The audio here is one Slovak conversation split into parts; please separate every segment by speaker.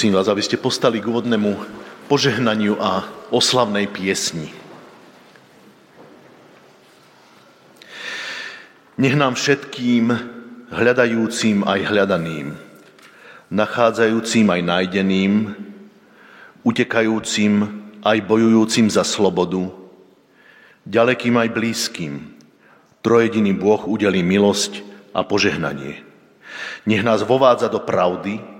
Speaker 1: Prosím vás, aby ste postali k úvodnému požehnaniu a oslavnej piesni. Nech nám všetkým, hľadajúcim aj hľadaným, nachádzajúcim aj nájdeným, utekajúcim aj bojujúcim za slobodu, ďalekým aj blízkym, trojediný Boh udelí milosť a požehnanie. Nech nás vovádza do pravdy,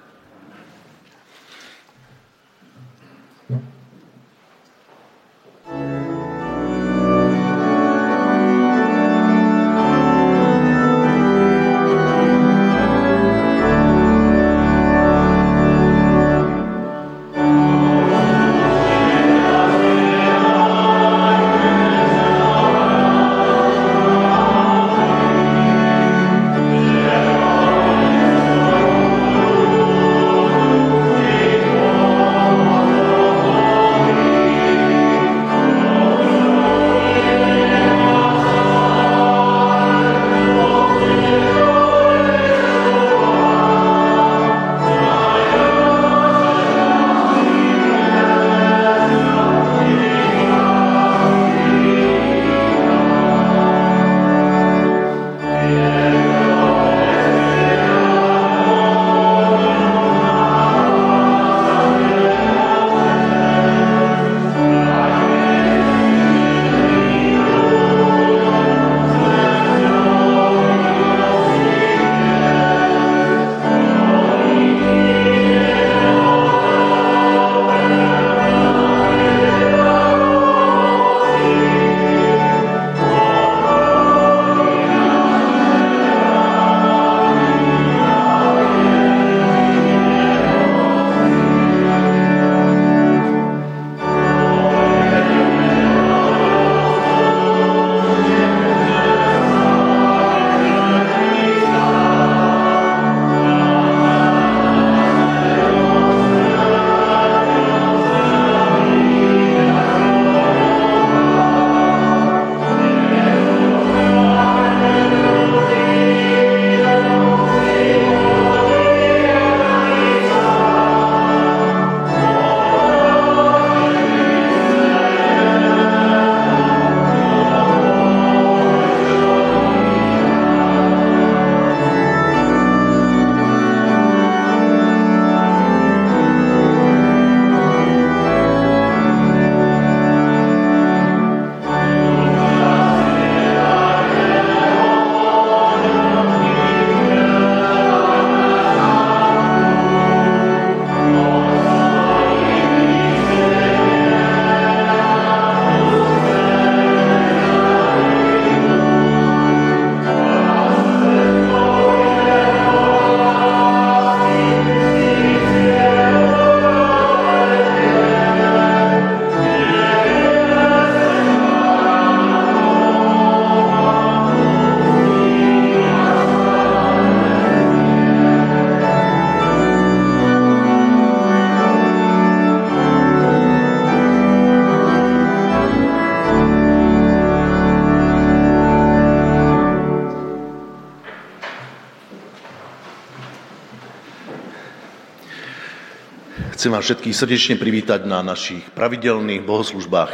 Speaker 1: Chcem vás všetkých srdečne privítať na našich pravidelných bohoslužbách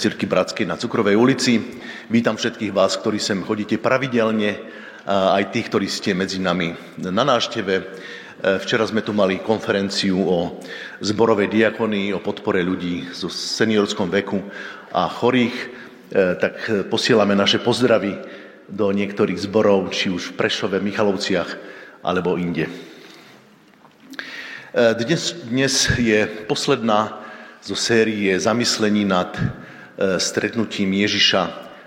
Speaker 1: Cirky Bratskej na Cukrovej ulici. Vítam všetkých vás, ktorí sem chodíte pravidelne, aj tých, ktorí ste medzi nami na návšteve. Včera sme tu mali konferenciu o zborovej diakonii, o podpore ľudí so seniorskom veku a chorých, tak posielame naše pozdravy do niektorých zborov, či už v Prešove, Michalovciach alebo inde. Dnes, dnes je posledná zo série zamyslení nad eh, stretnutím Ježiša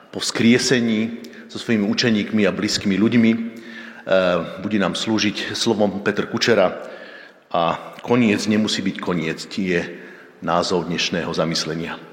Speaker 1: po vzkriesení so svojimi učeníkmi a blízkymi ľuďmi. Eh, bude nám slúžiť slovom Petr Kučera a koniec nemusí byť koniec, je názov dnešného zamyslenia.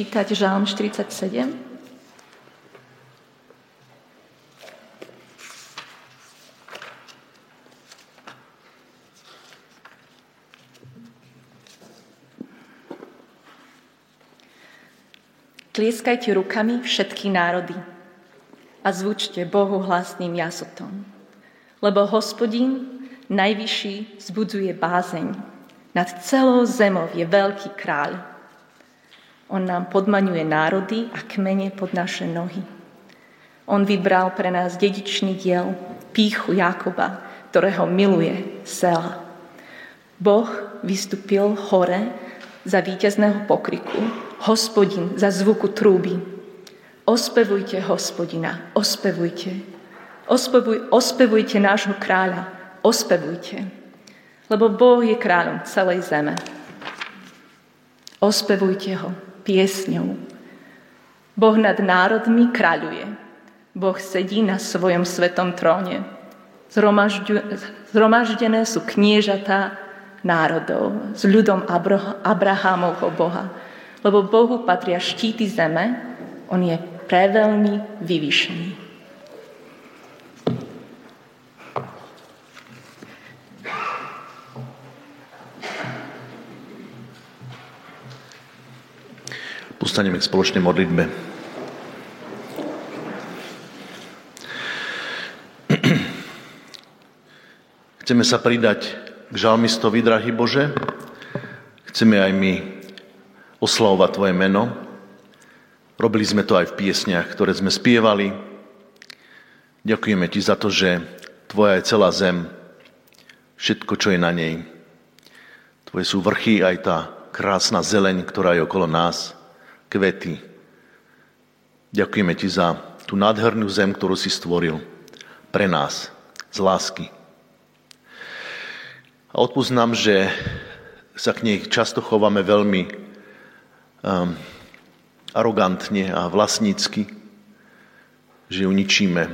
Speaker 2: Čítať Žálm 47. Tlieskajte rukami všetky národy a zvučte Bohu hlasným jasotom, lebo hospodín najvyšší zbudzuje bázeň. Nad celou zemou je veľký kráľ. On nám podmaňuje národy a kmene pod naše nohy. On vybral pre nás dedičný diel, píchu Jakoba, ktorého miluje Sela. Boh vystúpil hore za víťazného pokriku, hospodin za zvuku trúby. Ospevujte hospodina, ospevujte. Ospevuj, ospevujte nášho kráľa, ospevujte. Lebo Boh je kráľom celej zeme. Ospevujte ho piesňou. Boh nad národmi kráľuje. Boh sedí na svojom svetom tróne. Zhromaždené sú kniežatá národov s ľudom Abrahámovho Boha. Lebo Bohu patria štíty zeme, on je preveľmi vyvýšený.
Speaker 1: Postaneme k spoločnej modlitbe. Chceme sa pridať k žalmistovi, drahý Bože. Chceme aj my oslavovať Tvoje meno. Robili sme to aj v piesniach, ktoré sme spievali. Ďakujeme Ti za to, že Tvoja je celá zem, všetko, čo je na nej. Tvoje sú vrchy, aj tá krásna zeleň, ktorá je okolo nás kvety. Ďakujeme ti za tú nádhernú zem, ktorú si stvoril pre nás, z lásky. A odpúsť že sa k nej často chováme veľmi um, arogantne a vlastnícky, že ju ničíme.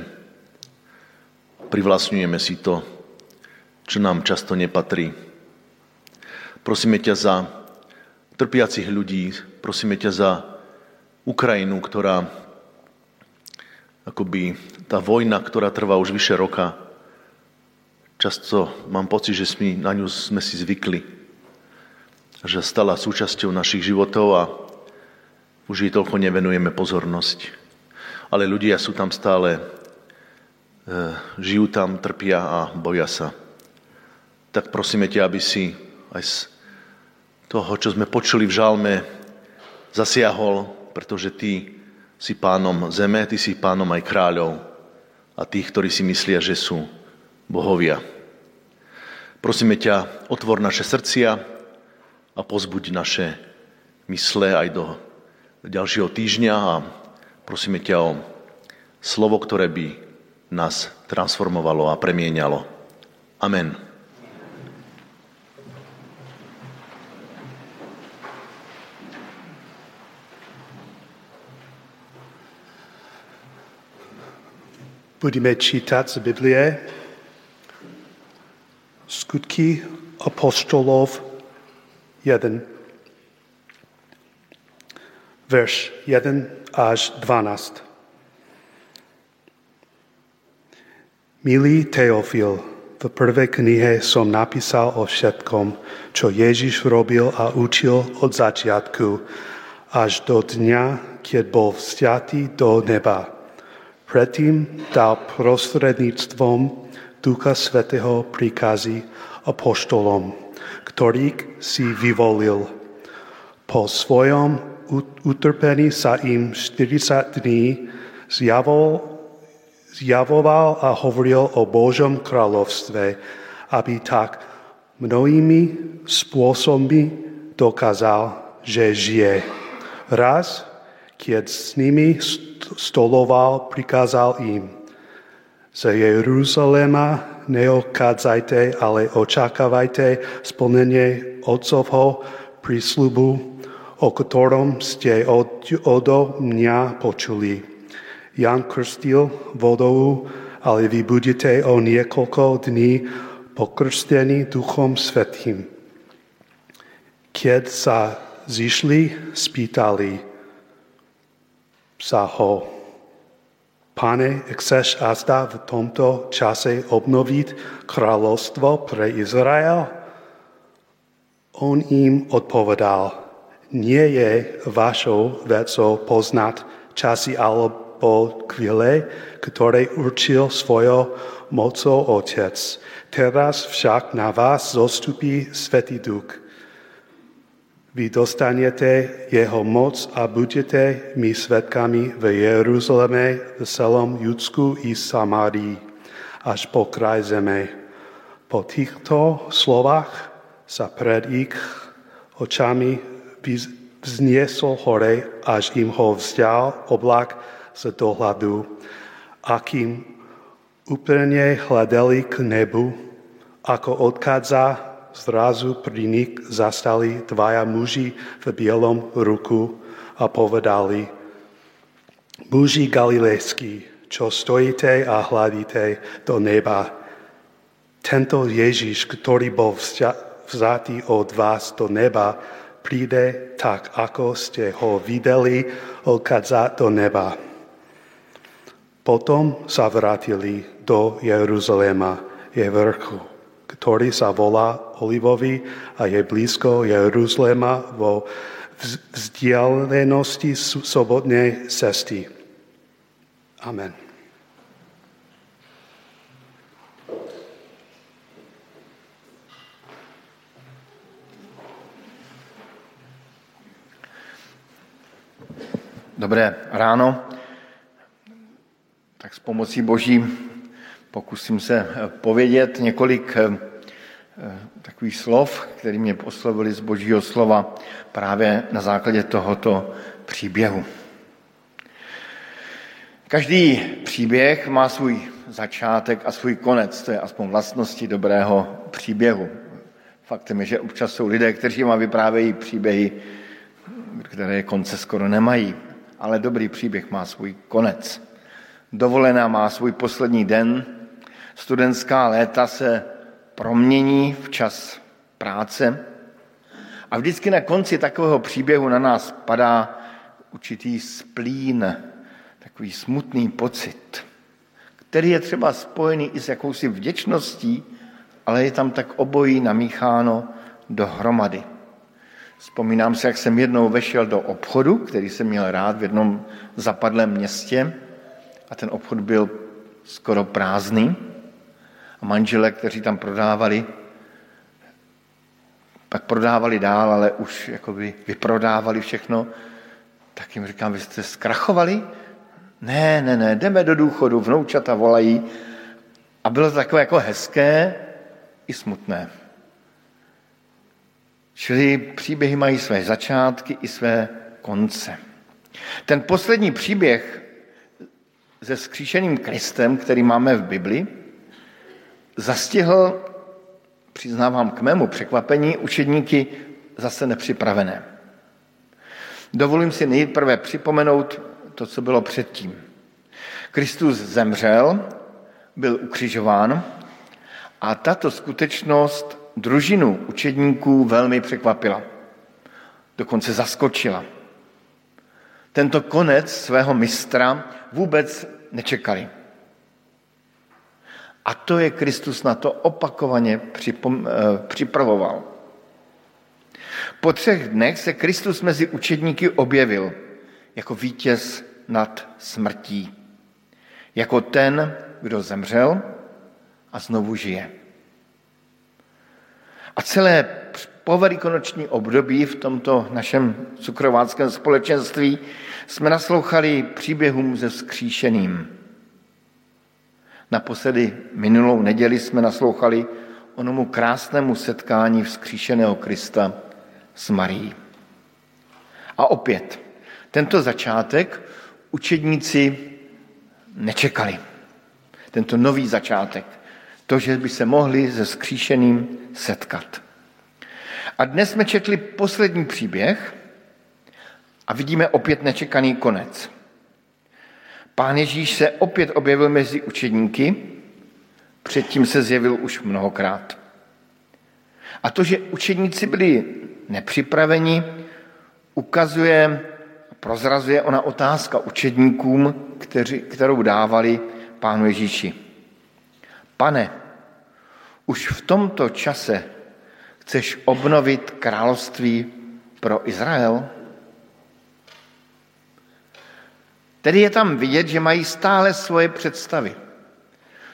Speaker 1: Privlastňujeme si to, čo nám často nepatrí. Prosíme ťa za trpiacich ľudí. Prosíme ťa za Ukrajinu, ktorá akoby tá vojna, ktorá trvá už vyše roka, často mám pocit, že sme, na ňu sme si zvykli. Že stala súčasťou našich životov a už jej toľko nevenujeme pozornosť. Ale ľudia sú tam stále, e, žijú tam, trpia a boja sa. Tak prosíme ťa, aby si aj toho, čo sme počuli v žalme, zasiahol, pretože ty si pánom zeme, ty si pánom aj kráľov a tých, ktorí si myslia, že sú bohovia. Prosíme ťa, otvor naše srdcia a pozbuď naše mysle aj do ďalšieho týždňa a prosíme ťa o slovo, ktoré by nás transformovalo a premienialo. Amen.
Speaker 3: Budeme čítať z Biblie skutky apostolov 1, verš 1 až 12. Milý Teofil, v prvej knihe som napísal o všetkom, čo Ježiš robil a učil od začiatku až do dňa, keď bol vstiatý do neba Predtým dal prostredníctvom Ducha Svetého príkazy apoštolom, ktorých si vyvolil. Po svojom utrpení sa im 40 dní zjavol, zjavoval a hovoril o Božom kráľovstve, aby tak mnohými spôsobmi dokázal, že žije. Raz, keď s nimi stoloval, prikázal im. Z Jeruzalema neokádzajte, ale očakávajte splnenie Otcovho prísľubu, o ktorom ste od, odo mňa počuli. Jan krstil vodou, ale vy budete o niekoľko dní pokrstení Duchom Svetým. Keď sa zišli, spýtali sa ho, Pane, chceš azda v tomto čase obnoviť kráľovstvo pre Izrael? On im odpovedal, nie je vašou vecou poznať časy alebo chvíle, ktoré určil svojou mocou Otec. Teraz však na vás zostupí Svetý Duch. Vy dostanete jeho moc a budete mi svetkami v Jeruzaleme, v celom Judsku i Samárii, až po kraj zeme. Po týchto slovách sa pred ich očami vzniesol hore, až im ho vzdial oblak z dohľadu, akým úplne hľadeli k nebu, ako odchádza Zrazu pri nich zastali dvaja muži v bielom ruku a povedali, muži galilejskí, čo stojíte a hľadíte do neba. Tento Ježiš, ktorý bol vzatý od vás do neba, príde tak, ako ste ho videli odchádzať do neba. Potom sa vrátili do Jeruzalema, je vrchu ktorý sa volá Olivový a je blízko Jeruzalema vo vzdialenosti sobotnej cesty. Amen.
Speaker 4: Dobré ráno. Tak s pomocí Boží Pokusím se povědět několik eh, takových slov, které mě poslovili z božího slova právě na základě tohoto příběhu. Každý příběh má svůj začátek a svůj konec. To je aspoň vlastnosti dobrého příběhu. Faktem je, že občas jsou lidé, kteří vám vyprávějí příběhy, které konce skoro nemají. Ale dobrý příběh má svůj konec. Dovolená má svůj poslední den, studentská léta se promění v čas práce a vždycky na konci takového příběhu na nás padá určitý splín, takový smutný pocit, který je třeba spojený i s jakousi vděčností, ale je tam tak obojí namícháno dohromady. Vzpomínám se, jak jsem jednou vešel do obchodu, který jsem měl rád v jednom zapadlém městě a ten obchod byl skoro prázdný a manžele, kteří tam prodávali, pak prodávali dál, ale už jakoby vyprodávali všechno, tak jim říkám, vy jste zkrachovali? Ne, ne, ne, jdeme do důchodu, vnoučata volají. A bylo to takové jako hezké i smutné. Čili příběhy mají své začátky i své konce. Ten poslední příběh se skříšeným Kristem, který máme v Bibli, zastihl, přiznávám k mému překvapení, učedníky zase nepřipravené. Dovolím si nejprve připomenout to, co bylo předtím. Kristus zemřel, byl ukřižován a tato skutečnost družinu učedníků velmi překvapila. Dokonce zaskočila. Tento konec svého mistra vůbec nečekali. A to je Kristus na to opakovaně eh, připravoval. Po třech dnech se Kristus mezi učedníky objevil jako vítěz nad smrtí. Jako ten, kdo zemřel a znovu žije. A celé povelikonoční období v tomto našem cukrováckém společenství jsme naslouchali příběhům se vzkříšeným. Naposledy minulou neděli jsme naslouchali onomu krásnému setkání vzkříšeného Krista s Marií. A opět, tento začátek učedníci nečekali. Tento nový začátek. To, že by se mohli se skříšeným setkat. A dnes jsme četli poslední příběh a vidíme opět nečekaný konec. Pán Ježíš se opět objevil mezi učedníky, předtím se zjevil už mnohokrát. A to, že učedníci byli nepřipraveni, ukazuje, prozrazuje ona otázka učedníkům, kterou dávali pánu Ježíši. Pane, už v tomto čase chceš obnovit království pro Izrael? Tedy je tam vidět, že mají stále svoje představy.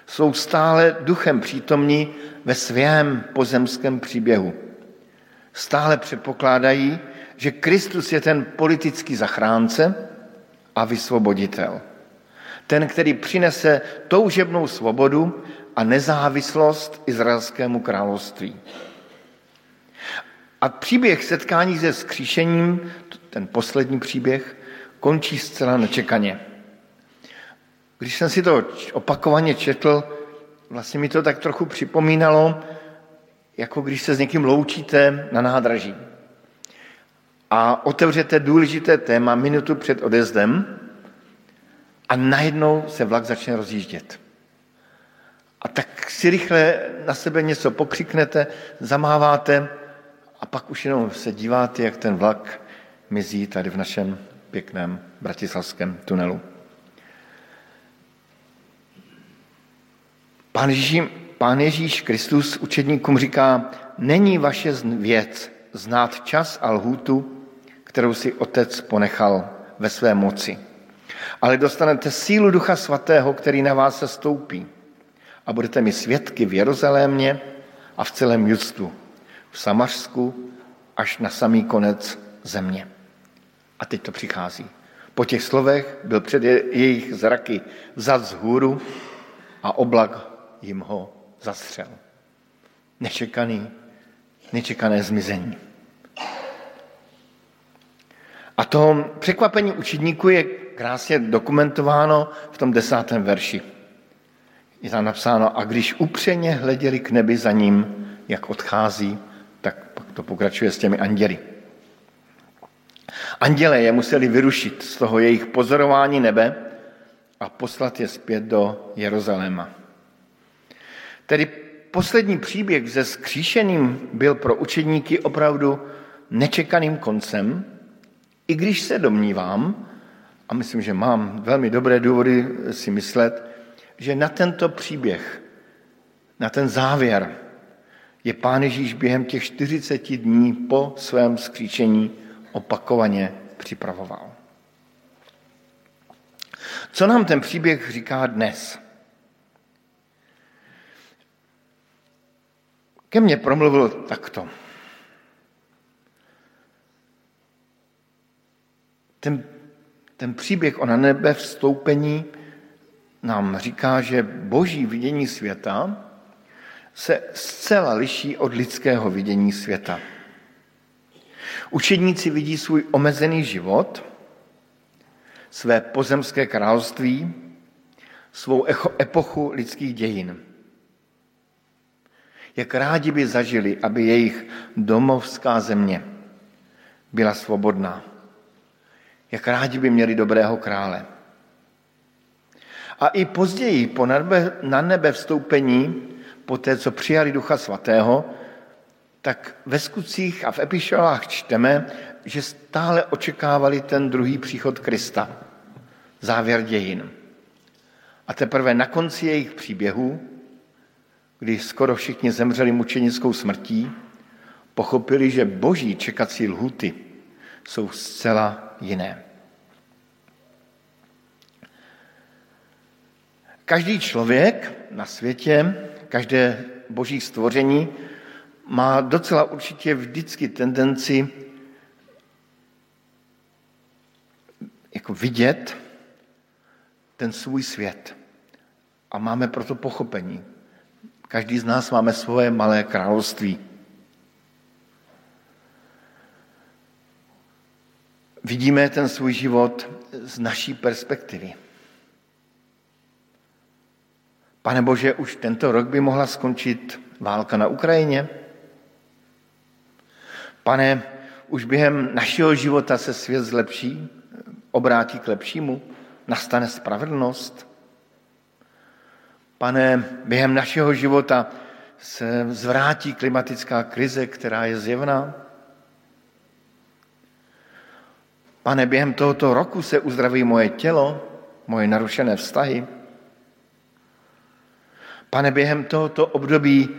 Speaker 4: Jsou stále duchem přítomní ve svém pozemském příběhu. Stále předpokládají, že Kristus je ten politický zachránce a vysvoboditel. Ten, který přinese toužebnou svobodu a nezávislost izraelskému království. A příběh setkání se skříšením, ten poslední příběh, končí zcela nečekaně. Když jsem si to opakovaně četl, vlastně mi to tak trochu připomínalo, jako když se s někým loučíte na nádraží a otevřete důležité téma minutu před odezdem a najednou se vlak začne rozjíždět. A tak si rychle na sebe něco pokřiknete, zamáváte a pak už jenom se díváte, jak ten vlak mizí tady v našem pěkném bratislavském tunelu. Pán Ježíš, Pán Ježíš Kristus učedníkům říká, není vaše věc znát čas a lhůtu, kterou si otec ponechal ve své moci. Ale dostanete sílu Ducha Svatého, který na vás se stoupí. A budete mi svědky v Jeruzalémě a v celém Judstvu, v Samařsku až na samý konec země. A teď to přichází. Po těch slovech byl před jejich zraky vzat z hůru a oblak jim ho zastřel. Nečekaný, nečekané zmizení. A to překvapení učedníků je krásně dokumentováno v tom desátém verši. Je tam napsáno, a když upřeně hleděli k nebi za ním, jak odchází, tak pak to pokračuje s těmi anděli. Anděle je museli vyrušit z toho jejich pozorování nebe a poslat je zpět do Jeruzaléma. Tedy poslední příběh se skříšeným byl pro učedníky opravdu nečekaným koncem, i když se domnívám, a myslím, že mám velmi dobré důvody si myslet, že na tento příběh, na ten závěr je Pán Ježíš během těch 40 dní po svém skříčení opakovaně připravoval. Co nám ten příběh říká dnes? Ke mně promluvil takto. Ten, ten příběh o na nebe vstoupení nám říká, že boží vidění světa se zcela liší od lidského vidění světa. Učedníci vidí svůj omezený život, své pozemské království, svou epochu lidských dějin. Jak rádi by zažili, aby jejich domovská země byla svobodná jak rádi by měli dobrého krále. A i později, po na nebe vstoupení, po té, co přijali Ducha Svatého, tak ve skutcích a v epišolách čteme, že stále očekávali ten druhý příchod Krista, závěr dějin. A teprve na konci jejich příběhu, kdy skoro všichni zemřeli mučenickou smrtí, pochopili, že boží čekací lhuty jsou zcela jiné. Každý člověk na světě, každé boží stvoření má docela určitě vždycky tendenci jako vidět ten svůj svět. A máme proto pochopení. Každý z nás máme svoje malé království. Vidíme ten svůj život z naší perspektivy. Pane Bože, už tento rok by mohla skončit válka na Ukrajině? Pane, už během našeho života se svět zlepší, obrátí k lepšímu, nastane spravedlnost? Pane, během našeho života se zvrátí klimatická krize, která je zjevná? Pane, během tohoto roku se uzdraví moje tělo, moje narušené vztahy. Pane, během tohoto období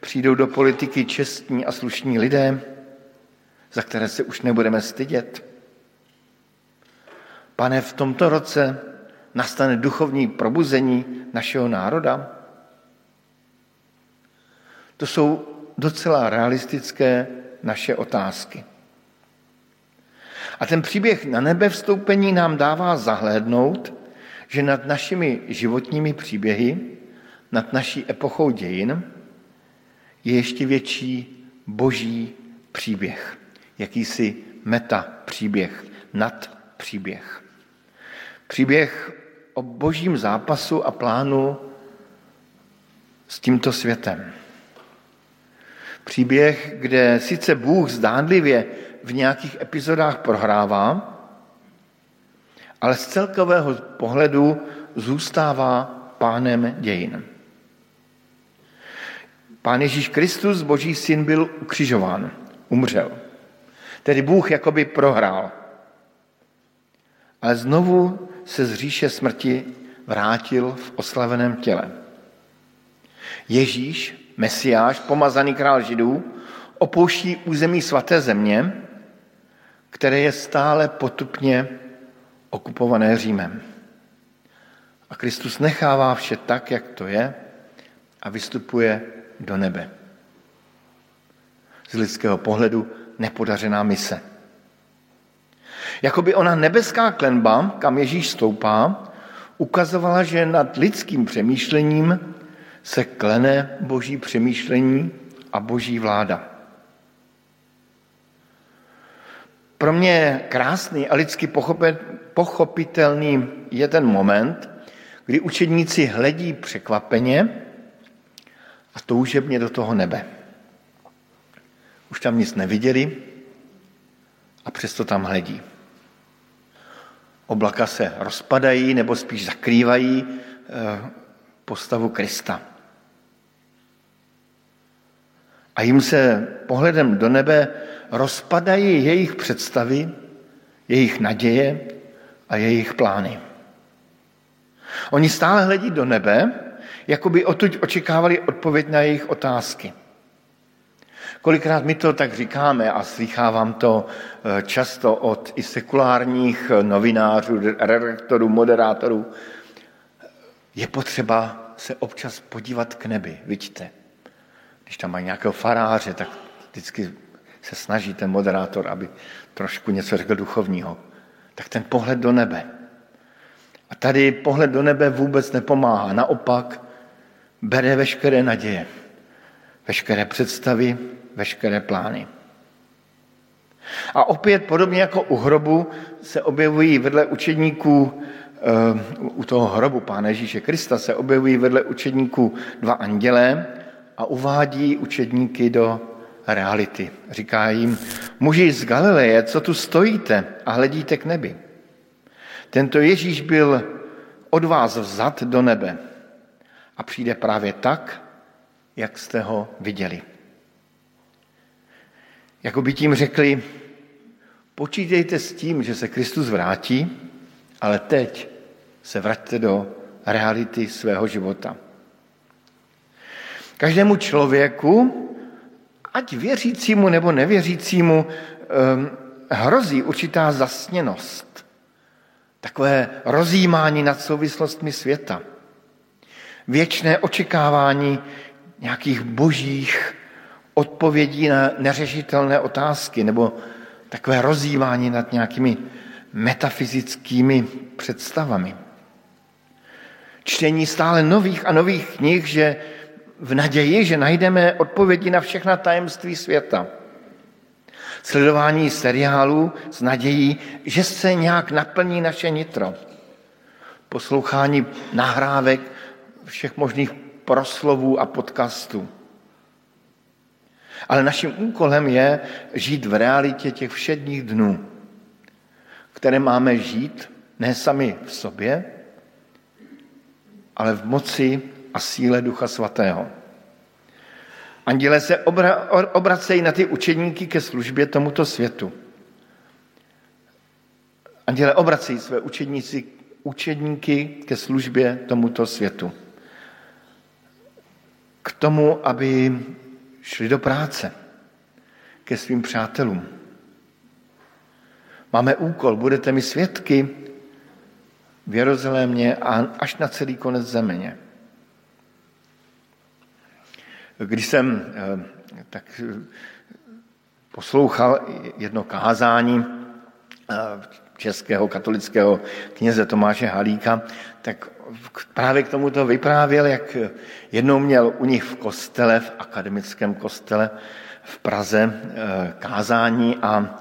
Speaker 4: přijdou do politiky čestní a slušní lidé, za které se už nebudeme stydět. Pane, v tomto roce nastane duchovní probuzení našeho národa? To jsou docela realistické naše otázky. A ten příběh na nebe vstoupení nám dává zahlédnout, že nad našimi životními příběhy, nad naší epochou dějin, je ještě větší boží příběh, jakýsi meta příběh, nad příběh. Příběh o božím zápasu a plánu s tímto světem. Příběh, kde sice Bůh zdánlivě v nějakých epizodách prohrává, ale z celkového pohledu zůstává pánem dějin. Pán Ježíš Kristus, boží syn, byl ukřižován, umřel. Tedy Bůh jakoby prohrál. Ale znovu se z říše smrti vrátil v oslaveném těle. Ježíš, Mesiáš, pomazaný král Židů, opouští území svaté země, které je stále potupně okupované Římem. A Kristus nechává vše tak, jak to je a vystupuje do nebe. Z lidského pohledu nepodařená mise. Jakoby ona nebeská klenba, kam Ježíš stoupá, ukazovala, že nad lidským přemýšlením se klene boží přemýšlení a boží vláda. Pro mě krásný a lidsky pochopitelný je ten moment, kdy učedníci hledí překvapeně a toužebně do toho nebe. Už tam nic neviděli a přesto tam hledí. Oblaka se rozpadají nebo spíš zakrývají eh, postavu Krista. A jim se pohledem do nebe rozpadají jejich představy, jejich naděje a jejich plány. Oni stále hledí do nebe, jako by odtud očekávali odpověď na jejich otázky. Kolikrát my to tak říkáme a slychávám to eh, často od i sekulárních eh, novinářů, redaktorů, moderátorů. Je potřeba se občas podívat k nebi, vidíte. Když tam mají nějakého faráře, tak vždycky se snaží ten moderátor, aby trošku něco řekl duchovního. Tak ten pohled do nebe. A tady pohled do nebe vůbec nepomáhá. Naopak bere veškeré naděje, veškeré představy, veškeré plány. A opět, podobně jako u hrobu, se objevují vedle učedníků, eh, u toho hrobu Pána Ježíše Krista se objevují vedle učedníků dva andělé a uvádí učedníky do reality. Říká jim, muži z Galileje, co tu stojíte a hledíte k nebi? Tento Ježíš byl od vás vzat do nebe a přijde právě tak, jak jste ho viděli. Jako by tím řekli, počítejte s tím, že se Kristus vrátí, ale teď se vraťte do reality svého života. Každému člověku, ať věřícímu nebo nevěřícímu, ehm, hrozí určitá zasněnost. Takové rozjímání nad souvislostmi světa. Věčné očekávání nějakých božích odpovědí na neřešitelné otázky nebo takové rozývání nad nějakými metafyzickými představami. Čtení stále nových a nových knih, že v naději, že najdeme odpovědi na všechna tajemství světa. Sledování seriálů s nadějí, že se nějak naplní naše nitro. Poslouchání nahrávek všech možných proslovů a podcastů. Ale naším úkolem je žít v realitě těch všedních dnů, které máme žít ne sami v sobě, ale v moci a síle Ducha Svatého. Anděle se obra, obracejí na ty učeníky ke službě tomuto světu. Anděle, obrací své učedníci, učedníky ke službě tomuto světu. K tomu, aby šli do práce, ke svým přátelům. Máme úkol, budete mi svědky v Jeruzalémě a až na celý konec země. Když jsem eh, tak eh, poslouchal jedno kázání eh, českého katolického kněze Tomáše Halíka, tak právě k tomuto vyprávěl, jak jednou měl u nich v kostele, v akademickém kostele v Praze kázání a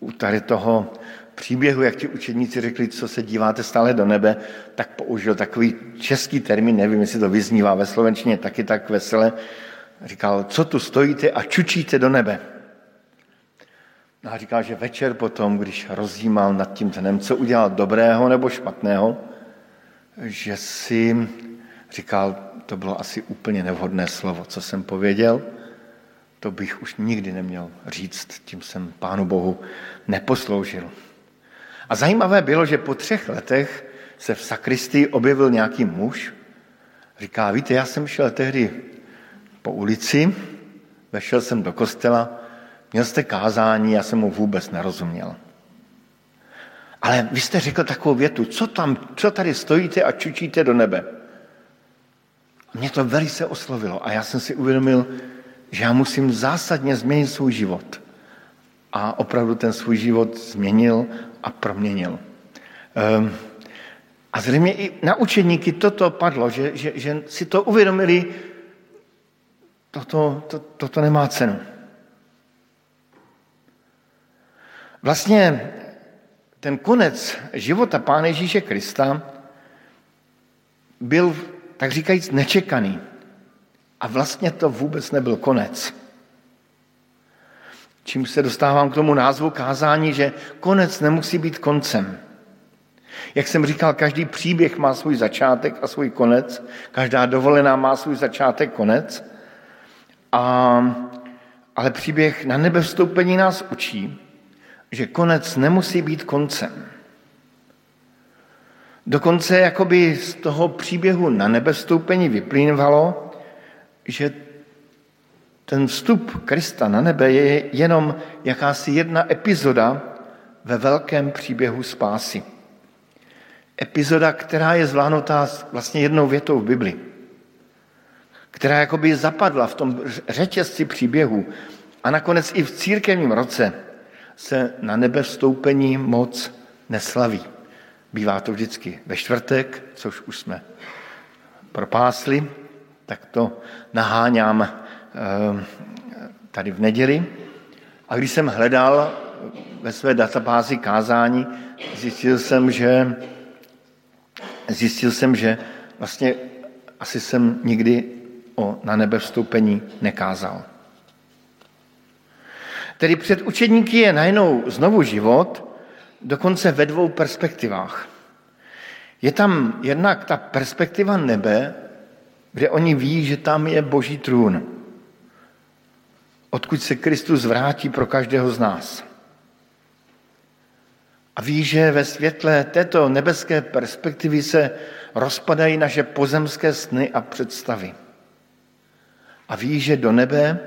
Speaker 4: u tady toho příběhu, jak ti učedníci řekli, co se díváte stále do nebe, tak použil takový český termín, nevím, jestli to vyznívá ve slovenštině taky tak vesele, říkal, co tu stojíte a čučíte do nebe. A říkal, že večer potom, když rozjímal nad tím dnem, co udělal dobrého nebo špatného, že si říkal, to bylo asi úplně nevhodné slovo, co jsem pověděl, to bych už nikdy neměl říct, tím jsem Pánu Bohu neposloužil. A zajímavé bylo, že po třech letech se v sakristii objevil nějaký muž. Říká, víte, já jsem šel tehdy po ulici, vešel jsem do kostela, měl jste kázání, já jsem mu vůbec nerozuměl. Ale vy jste řekl takovou větu, co, tam, co tady stojíte a čučíte do nebe. Mě to velice oslovilo a já jsem si uvědomil, že já musím zásadně změnit svůj život. A opravdu ten svůj život změnil a proměnil. Ehm, a zřejmě i na učeníky toto padlo, že, že, že si to uvědomili, toto, to, toto nemá cenu. Vlastně ten konec života Pána Ježíše Krista byl, tak říkajíc, nečekaný. A vlastně to vůbec nebyl konec. Čím se dostávám k tomu názvu kázání, že konec nemusí být koncem. Jak jsem říkal, každý příběh má svůj začátek a svůj konec, každá dovolená má svůj začátek, konec. A, ale příběh na nebe vstoupení nás učí, že konec nemusí být koncem. Dokonce jakoby z toho příběhu na nebe vstoupení vyplývalo, že ten vstup Krista na nebe je jenom jakási jedna epizoda ve velkém příběhu spásy. Epizoda, která je zvládnutá vlastně jednou větou v Bibli, která jakoby zapadla v tom řetězci příběhu a nakonec i v církevním roce se na nebe vstoupení moc neslaví. Bývá to vždycky ve čtvrtek, což už jsme propásli, tak to naháňám eh, tady v neděli. A když jsem hledal ve své databázi kázání, zjistil jsem, že, zjistil jsem, že vlastně asi jsem nikdy o na nebe vstoupení nekázal. Tedy před učedníky je najednou znovu život, dokonce ve dvou perspektivách. Je tam jednak ta perspektiva nebe, kde oni ví, že tam je boží trůn, odkud se Kristus vrátí pro každého z nás. A ví, že ve světle této nebeské perspektivy se rozpadají naše pozemské sny a představy. A ví, že do nebe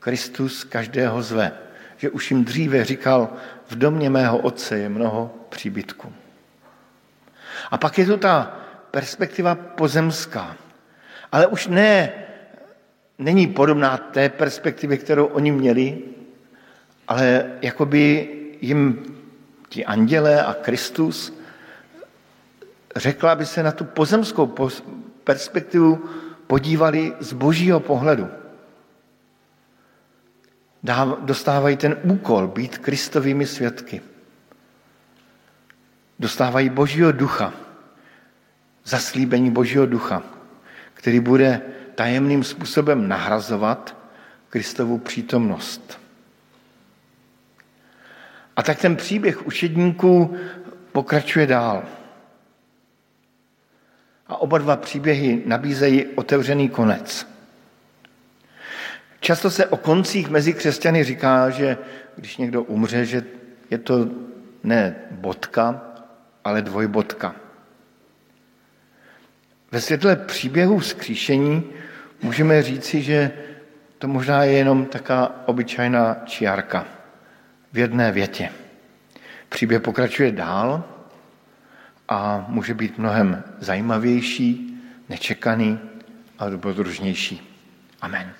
Speaker 4: Kristus každého zve. Že už jim dříve říkal, v domě mého otce je mnoho příbytků. A pak je tu ta perspektiva pozemská. Ale už ne, není podobná té perspektivě, kterou oni měli, ale jakoby jim ti andělé a Kristus řekla, aby se na tu pozemskou perspektivu podívali z božího pohledu. Dostávají ten úkol být kristovými svědky. Dostávají božího ducha, zaslíbení božího ducha který bude tajemným způsobem nahrazovat Kristovu přítomnost. A tak ten příběh učedníků pokračuje dál. A oba dva příběhy nabízejí otevřený konec. Často se o koncích mezi křesťany říká, že když někdo umře, že je to
Speaker 5: ne bodka, ale dvojbodka. Ve světle příběhu vzkříšení můžeme říci, že to možná je jenom taká obyčejná čiarka v jedné větě. Příběh pokračuje dál a může být mnohem zajímavější, nečekaný a dobrodružnější. Amen.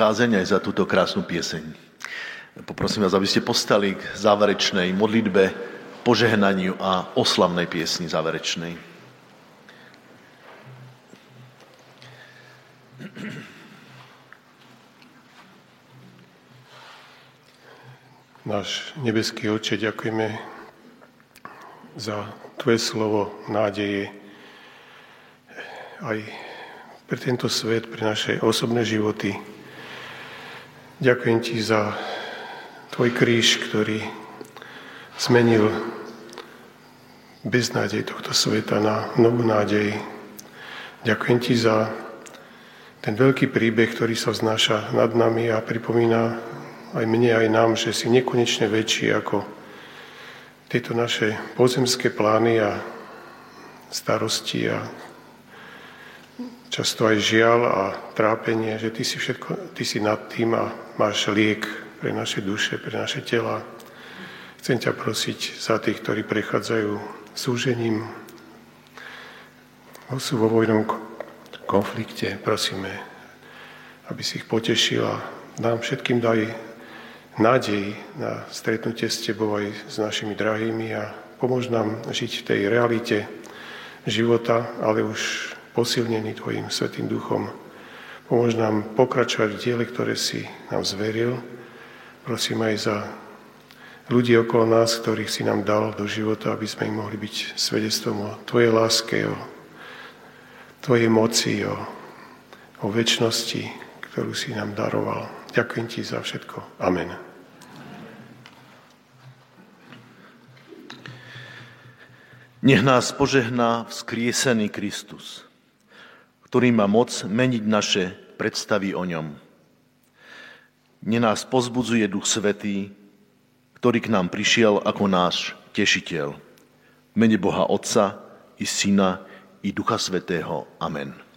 Speaker 1: Kázeň aj za túto krásnu pieseň. Poprosím vás, aby ste postali k záverečnej modlitbe, požehnaniu a oslavnej piesni záverečnej.
Speaker 6: Náš nebeský Oče, ďakujeme za Tvoje slovo nádeje aj pre tento svet, pre naše osobné životy. Ďakujem Ti za Tvoj kríž, ktorý zmenil beznádej tohto sveta na novú nádej. Ďakujem Ti za ten veľký príbeh, ktorý sa vznáša nad nami a pripomína aj mne, aj nám, že si nekonečne väčší ako tieto naše pozemské plány a starosti a často aj žiaľ a trápenie, že ty si, všetko, ty si nad tým a máš liek pre naše duše, pre naše tela. Chcem ťa prosiť za tých, ktorí prechádzajú súžením, sú vo vojnom konflikte. Prosíme, aby si ich potešil a nám všetkým daj nádej na stretnutie s Tebou aj s našimi drahými a pomôž nám žiť v tej realite života, ale už posilnení Tvojim Svetým Duchom. Pomôž nám pokračovať v diele, ktoré si nám zveril. Prosím aj za ľudí okolo nás, ktorých si nám dal do života, aby sme im mohli byť svedectvom o Tvojej láske, o Tvojej moci, o, o väčšnosti, ktorú si nám daroval. Ďakujem Ti za všetko. Amen.
Speaker 1: Nech nás požehná vzkriesený Kristus, ktorý má moc meniť naše predstavy o ňom. Nech nás pozbudzuje Duch Svetý, ktorý k nám prišiel ako náš tešiteľ. Mene Boha Otca i Syna i Ducha Svetého. Amen.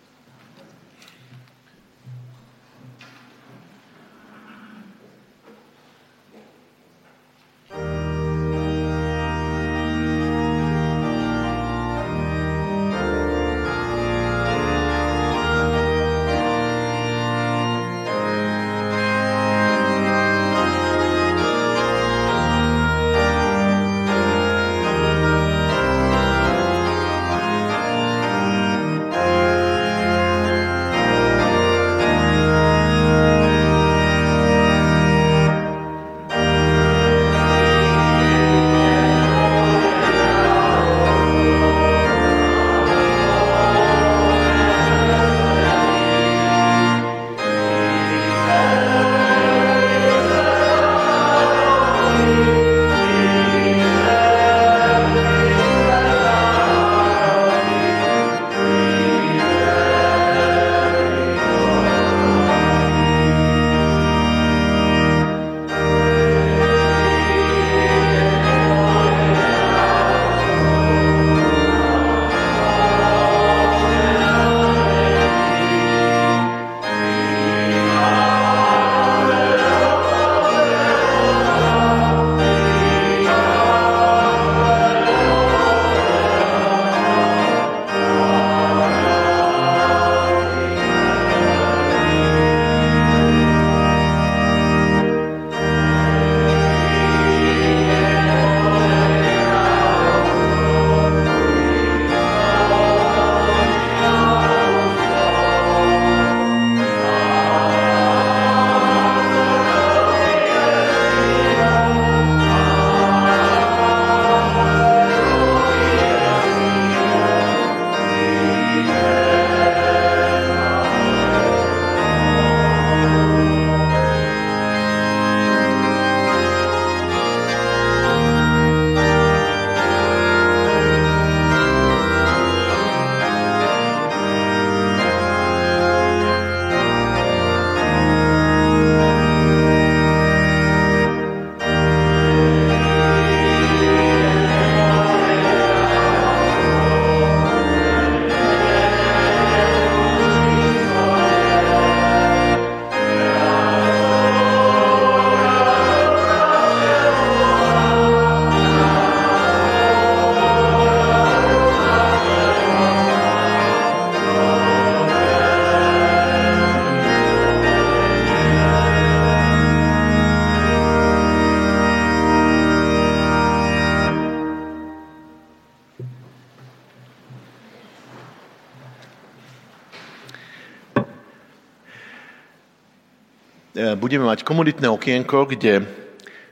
Speaker 1: Budeme mať komunitné okienko, kde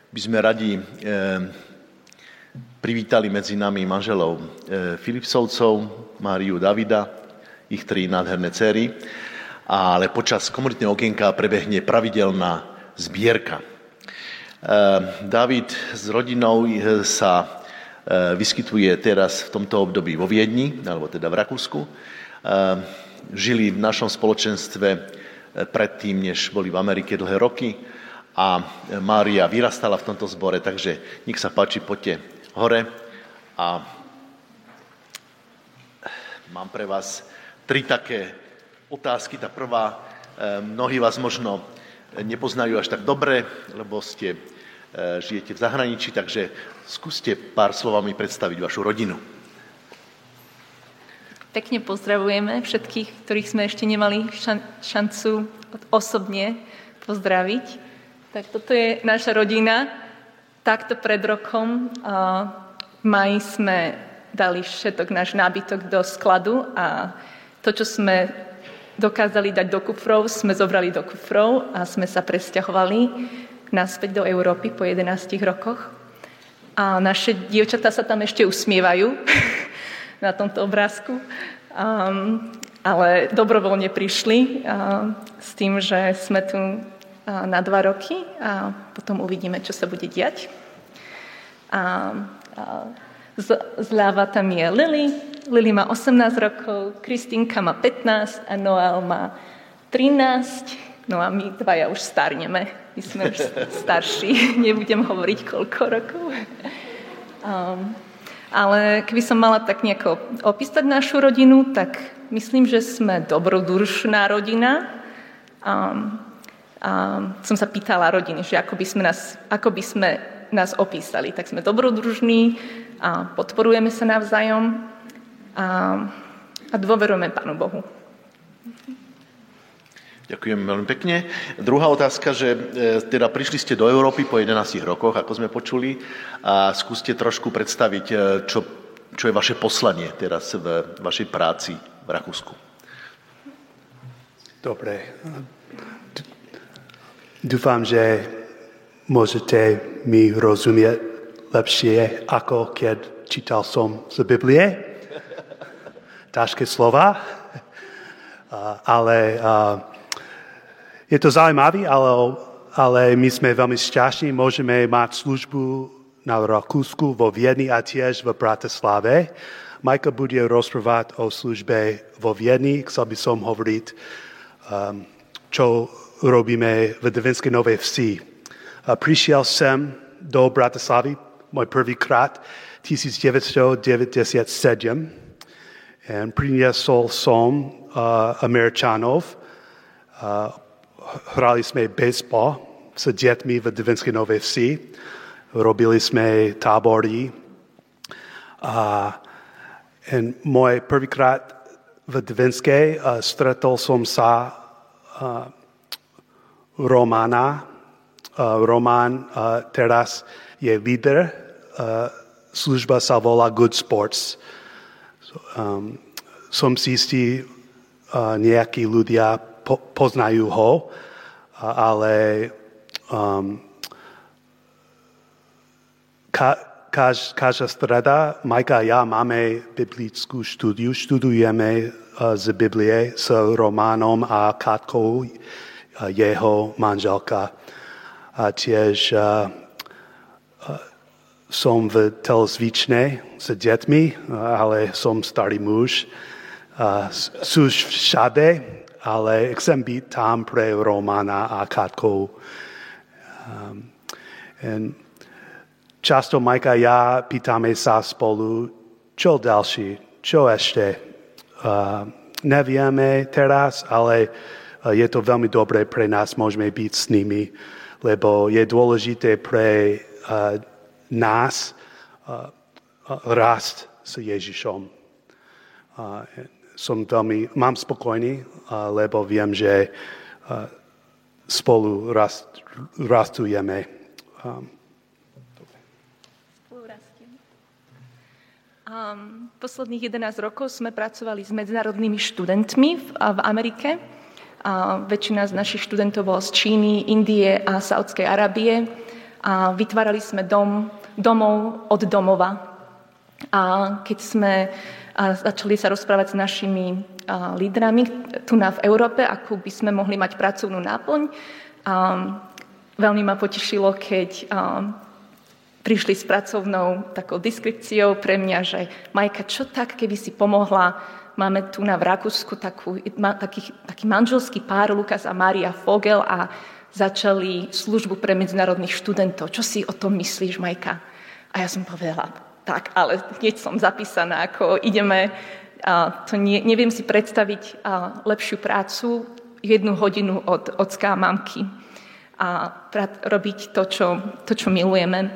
Speaker 1: by sme radi e, privítali medzi nami manželov e, Filipsovcov, Máriu Davida, ich tri nádherné céry, ale počas komunitného okienka prebehne pravidelná zbierka. E, David s rodinou sa vyskytuje teraz v tomto období vo Viedni, alebo teda v Rakúsku. Žili v našom spoločenstve predtým, než boli v Amerike dlhé roky a Mária vyrastala v tomto zbore, takže nech sa páči, poďte hore a mám pre vás tri také otázky. Tá prvá, eh, mnohí vás možno nepoznajú až tak dobre, lebo ste, eh, žijete v zahraničí, takže skúste pár slovami predstaviť vašu rodinu.
Speaker 2: Pekne pozdravujeme všetkých, ktorých sme ešte nemali šancu osobne pozdraviť. Tak toto je naša rodina. Takto pred rokom v maji sme dali všetok náš nábytok do skladu a to, čo sme dokázali dať do kufrov, sme zobrali do kufrov a sme sa presťahovali naspäť do Európy po 11 rokoch. A naše dievčatá sa tam ešte usmievajú. na tomto obrázku. Um, ale dobrovoľne prišli s tým, že sme tu na dva roky a potom uvidíme, čo sa bude diať. A, a zľava tam je Lily. Lily má 18 rokov, Kristínka má 15 a Noel má 13. No a my dvaja už starneme. My sme už starší. Nebudem hovoriť, koľko rokov. Um, ale keby som mala tak nejako opísať našu rodinu, tak myslím, že sme dobrodružná rodina. Um, a som sa pýtala rodiny, že ako by sme nás, ako by sme nás opísali. Tak sme dobrodružní a podporujeme sa navzájom a, a dôverujeme Pánu Bohu.
Speaker 1: Ďakujem veľmi pekne. Druhá otázka, že e, teda prišli ste do Európy po 11 rokoch, ako sme počuli, a skúste trošku predstaviť, e, čo, čo je vaše poslanie teraz v vašej práci v Rakúsku.
Speaker 3: Dobre. Dúfam, že môžete mi rozumieť lepšie, ako keď čítal som z Biblie. Ťažké slova, ale je to zaujímavé, ale, ale my sme veľmi šťastní, môžeme mať službu na Rakúsku vo Viedni a tiež v Bratislave. Majka bude rozprávať o službe vo Viedni, chcel by som hovoriť, um, čo robíme v Devinskej Novej Vsi. A prišiel sem do Bratislavy môj prvýkrát 1997 a priniesol som uh, Američanov. Uh, hrali sme baseball s deťmi v Devinskej Novej Vsi. Robili sme tábory. A uh, môj prvýkrát v Devinskej uh, stretol som sa uh, Romana, uh, Roman uh, teraz je líder, uh, služba sa volá Good Sports. So, um, som si istý, uh, nejakí ľudia po, poznajú ho, ale um, ka, kaž, každá streda, Majka a ja máme biblickú štúdiu, študujeme uh, z Biblie s Románom a Katkou, uh, jeho manželka. A tiež uh, som v telezvičnej s deťmi, ale som starý muž. Sú všade, ale chcem byť tam pre Romana a Katku. Um, často Majka a ja pýtame sa spolu, čo ďalší, čo ešte. Uh, nevieme teraz, ale uh, je to veľmi dobré pre nás, môžeme byť s nimi, lebo je dôležité pre uh, nás uh, rast s Ježišom. Uh, som veľmi, mám spokojný, lebo viem, že uh, spolu rast, rastujeme. Um,
Speaker 2: posledných 11 rokov sme pracovali s medzinárodnými študentmi v, v Amerike. A väčšina z našich študentov bol z Číny, Indie a Saudskej Arábie. A vytvárali sme dom domov od domova. A keď sme začali sa rozprávať s našimi lídrami tu na v Európe, ako by sme mohli mať pracovnú náplň, a veľmi ma potešilo, keď prišli s pracovnou takou deskripciou pre mňa, že Majka, čo tak, keby si pomohla Máme tu na v Rakúsku takú, taký, taký manželský pár, Lukas a Maria Fogel a začali službu pre medzinárodných študentov. Čo si o tom myslíš, Majka? A ja som povedala, tak, ale hneď som zapísaná, ako ideme, a to nie, neviem si predstaviť a lepšiu prácu, jednu hodinu od ocka a mamky a prat, robiť to čo, to, čo milujeme.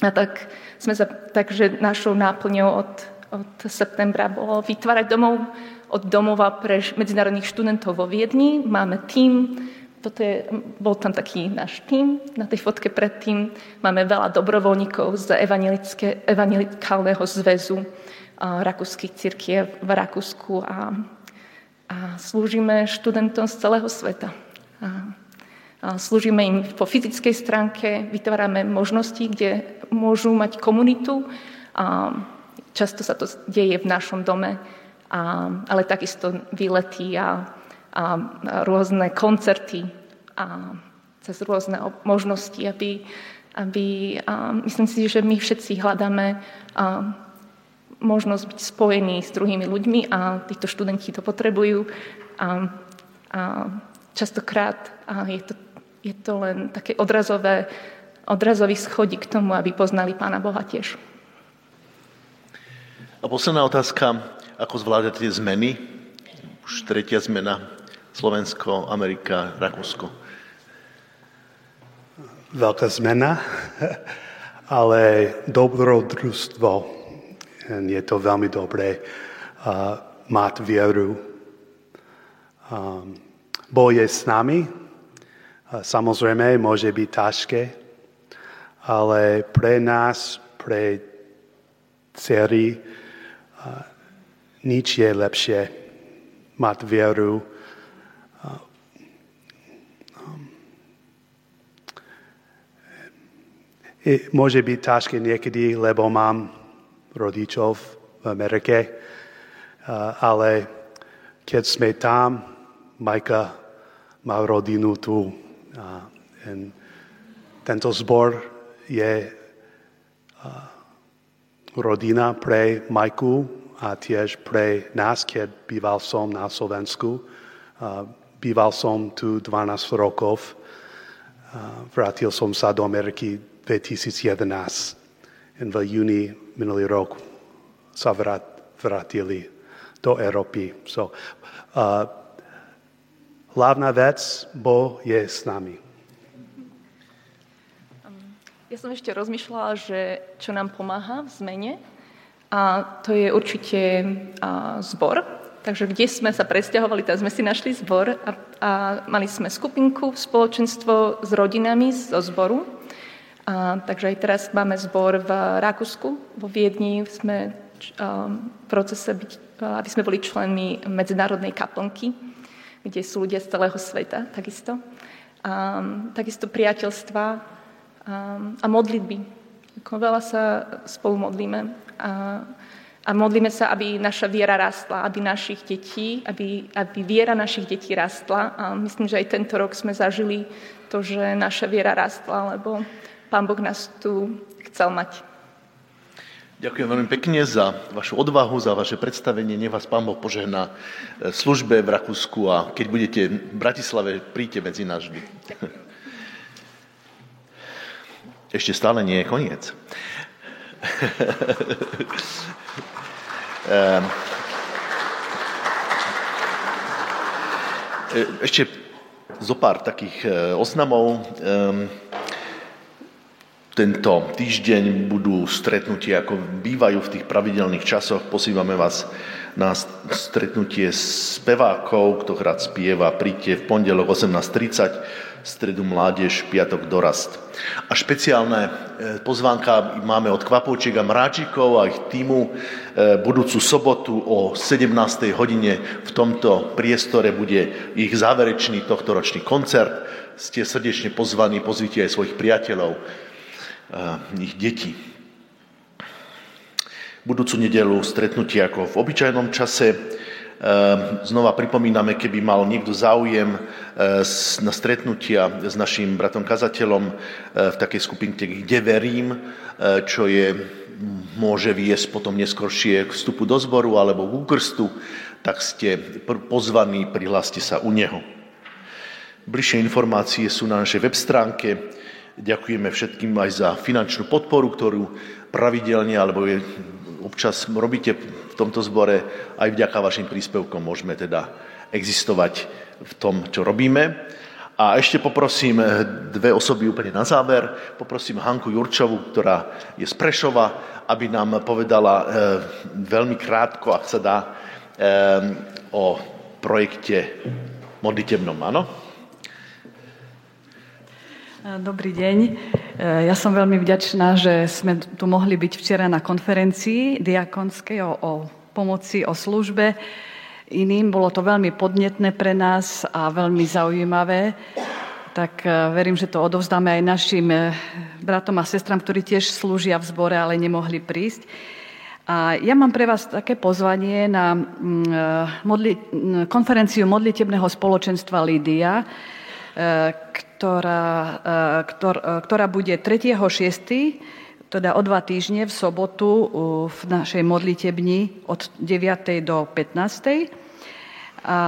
Speaker 2: A tak sme sa, takže našou náplňou od, od septembra bolo vytvárať domov od domova pre medzinárodných študentov vo Viedni. Máme tým, toto je, bol tam taký náš tým, na tej fotke predtým máme veľa dobrovoľníkov z evangelikálneho zväzu rakúskych církiev v Rakúsku a, a slúžime študentom z celého sveta. A, a slúžime im po fyzickej stránke, vytvárame možnosti, kde môžu mať komunitu. A často sa to deje v našom dome a, ale takisto výlety a, a rôzne koncerty a cez rôzne možnosti, aby, aby a myslím si, že my všetci hľadáme a, možnosť byť spojení s druhými ľuďmi a títo študenti to potrebujú. A, a častokrát a je, to, je to len také odrazové, odrazový schodík k tomu, aby poznali Pána Boha tiež.
Speaker 1: A posledná otázka, ako zvládate zmeny? Už tretia zmena, Slovensko, Amerika, Rakúsko.
Speaker 3: Veľká zmena, ale dobrodružstvo. Je to veľmi dobré uh, mať vieru. Um, Boh je s nami. Samozrejme, môže byť ťažké, ale pre nás, pre dcery, nič je lepšie mať vieru. Môže byť ťažké niekedy, lebo mám rodičov v Amerike, ale keď sme tam, Majka má rodinu tu. A tento zbor je rodina pre Majku a tiež pre nás, keď býval som na Slovensku. Býval som tu 12 rokov. Vrátil som sa do Ameriky 2011. V júni minulý rok sa vrátili do Európy. So, uh, Hlavná vec, Boh je s nami.
Speaker 2: Ja som ešte rozmýšľala, že čo nám pomáha v zmene a to je určite a, zbor. Takže kde sme sa presťahovali, tam sme si našli zbor a, a mali sme skupinku, spoločenstvo s rodinami zo zboru. A, takže aj teraz máme zbor v Rakúsku, vo Viedni sme a, v procese, byť, aby sme boli členmi medzinárodnej kaplnky kde sú ľudia z celého sveta takisto. A, takisto priateľstva a, a modlitby. Ako veľa sa spolu modlíme. A, a modlíme sa, aby naša viera rastla, aby našich detí, aby, aby viera našich detí rastla. A myslím, že aj tento rok sme zažili to, že naša viera rastla, lebo Pán Boh nás tu chcel mať.
Speaker 1: Ďakujem veľmi pekne za vašu odvahu, za vaše predstavenie. Nech vás Pán Boh požehná v službe v Rakúsku a keď budete v Bratislave, príďte medzi nás vždy. Ešte stále nie je koniec. Ehm. Ešte zo pár takých eh, oznamov. Tento týždeň budú stretnutie, ako bývajú v tých pravidelných časoch. Pozývame vás na stretnutie spevákov, kto rád spieva. Príďte v pondelok 18.30, stredu mládež, piatok dorast. A špeciálne e, pozvánka máme od Kvapovčiek a Mráčikov a ich týmu. E, budúcu sobotu o 17. hodine v tomto priestore bude ich záverečný tohtoročný koncert. Ste srdečne pozvaní, pozvite aj svojich priateľov ich detí. Budúcu nedelu stretnutie ako v obyčajnom čase. Znova pripomíname, keby mal niekto záujem na stretnutia s našim bratom kazateľom v takej skupinke, kde verím, čo je, môže viesť potom neskôršie k vstupu do zboru alebo k úkrstu, tak ste pozvaní, prihláste sa u neho. Bližšie informácie sú na našej web stránke Ďakujeme všetkým aj za finančnú podporu, ktorú pravidelne alebo je, občas robíte v tomto zbore. Aj vďaka vašim príspevkom môžeme teda existovať v tom, čo robíme. A ešte poprosím dve osoby úplne na záver. Poprosím Hanku Jurčovu, ktorá je z Prešova, aby nám povedala e, veľmi krátko, ak sa dá, e, o projekte modlitebnom. Áno?
Speaker 7: Dobrý deň. E, ja som veľmi vďačná, že sme tu mohli byť včera na konferencii diakonskej o, o pomoci, o službe iným. Bolo to veľmi podnetné pre nás a veľmi zaujímavé. Tak e, verím, že to odovzdáme aj našim e, bratom a sestram, ktorí tiež slúžia v zbore, ale nemohli prísť. A ja mám pre vás také pozvanie na mm, modli, konferenciu modlitebného spoločenstva Lídia, ktorá, e, ktor, e, ktorá bude 3.6., teda o dva týždne v sobotu v našej modlitebni od 9. do 15. A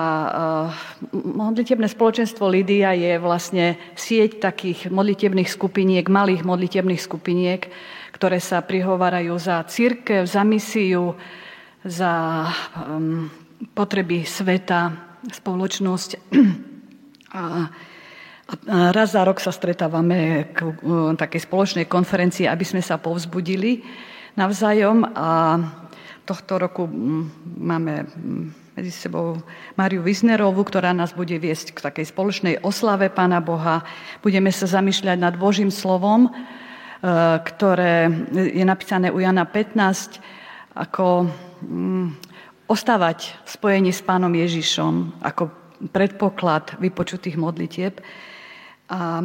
Speaker 7: modlitebné spoločenstvo Lídia je vlastne sieť takých modlitebných skupiniek, malých modlitebných skupiniek, ktoré sa prihovárajú za církev, za misiu, za um, potreby sveta, spoločnosť. A, a raz za rok sa stretávame k uh, takej spoločnej konferencii, aby sme sa povzbudili navzájom. A tohto roku máme medzi sebou Mariu Wisnerovú, ktorá nás bude viesť k takej spoločnej oslave Pána Boha. Budeme sa zamýšľať nad Božím slovom Eh, ktoré je napísané u Jana 15, ako ostávať v spojení s pánom Ježišom ako predpoklad vypočutých modlitieb. A,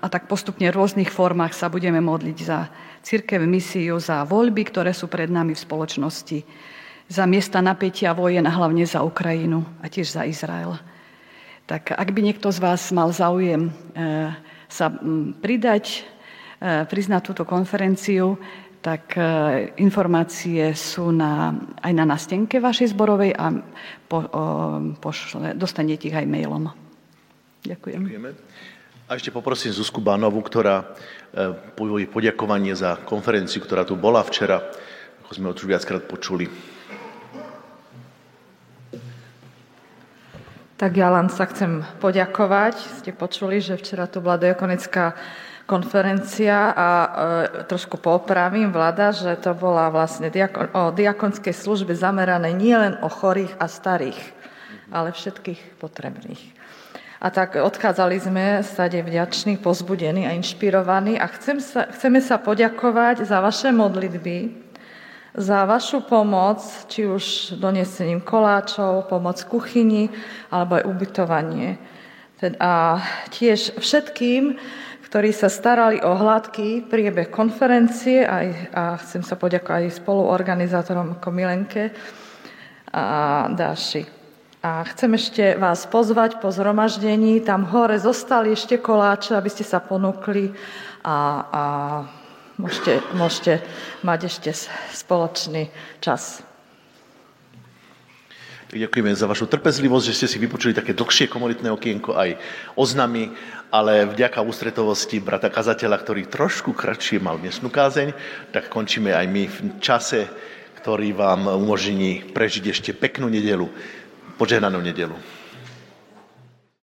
Speaker 7: a tak postupne v rôznych formách sa budeme modliť za církev, misiu, za voľby, ktoré sú pred nami v spoločnosti, za miesta napätia vojen a hlavne za Ukrajinu a tiež za Izrael. Tak ak by niekto z vás mal záujem e, sa pridať Eh, priznať túto konferenciu, tak eh, informácie sú na, aj na nastenke vašej zborovej a po, o, pošle, dostanete ich aj mailom. Ďakujem. Ďakujeme.
Speaker 1: A ešte poprosím Zuzku Bánovu, ktorá eh, povie poďakovanie za konferenciu, ktorá tu bola včera, ako sme už viackrát počuli.
Speaker 8: Tak ja len sa chcem poďakovať. Ste počuli, že včera tu bola diakonická konferencia a e, trošku popravím vláda, že to bola vlastne diakon, o diakonskej službe zamerané nielen o chorých a starých, ale všetkých potrebných. A tak odchádzali sme stade vďační, pozbudení a inšpirovaní a chcem sa, chceme sa poďakovať za vaše modlitby, za vašu pomoc, či už donesením koláčov, pomoc kuchyni, alebo aj ubytovanie. A tiež všetkým, ktorí sa starali o hladký priebeh konferencie aj, a chcem sa poďakovať aj spoluorganizátorom ako Milenke a Dáši. A chcem ešte vás pozvať po zhromaždení. Tam hore zostali ešte koláče, aby ste sa ponúkli a, a môžete, môžete mať ešte spoločný čas.
Speaker 1: Ďakujeme za vašu trpezlivosť, že ste si vypočuli také dlhšie komunitné okienko aj oznamy ale vďaka ústretovosti brata kazateľa, ktorý trošku kratšie mal dnešnú kázeň, tak končíme aj my v čase, ktorý vám umožní prežiť ešte peknú nedelu, požehnanú nedelu.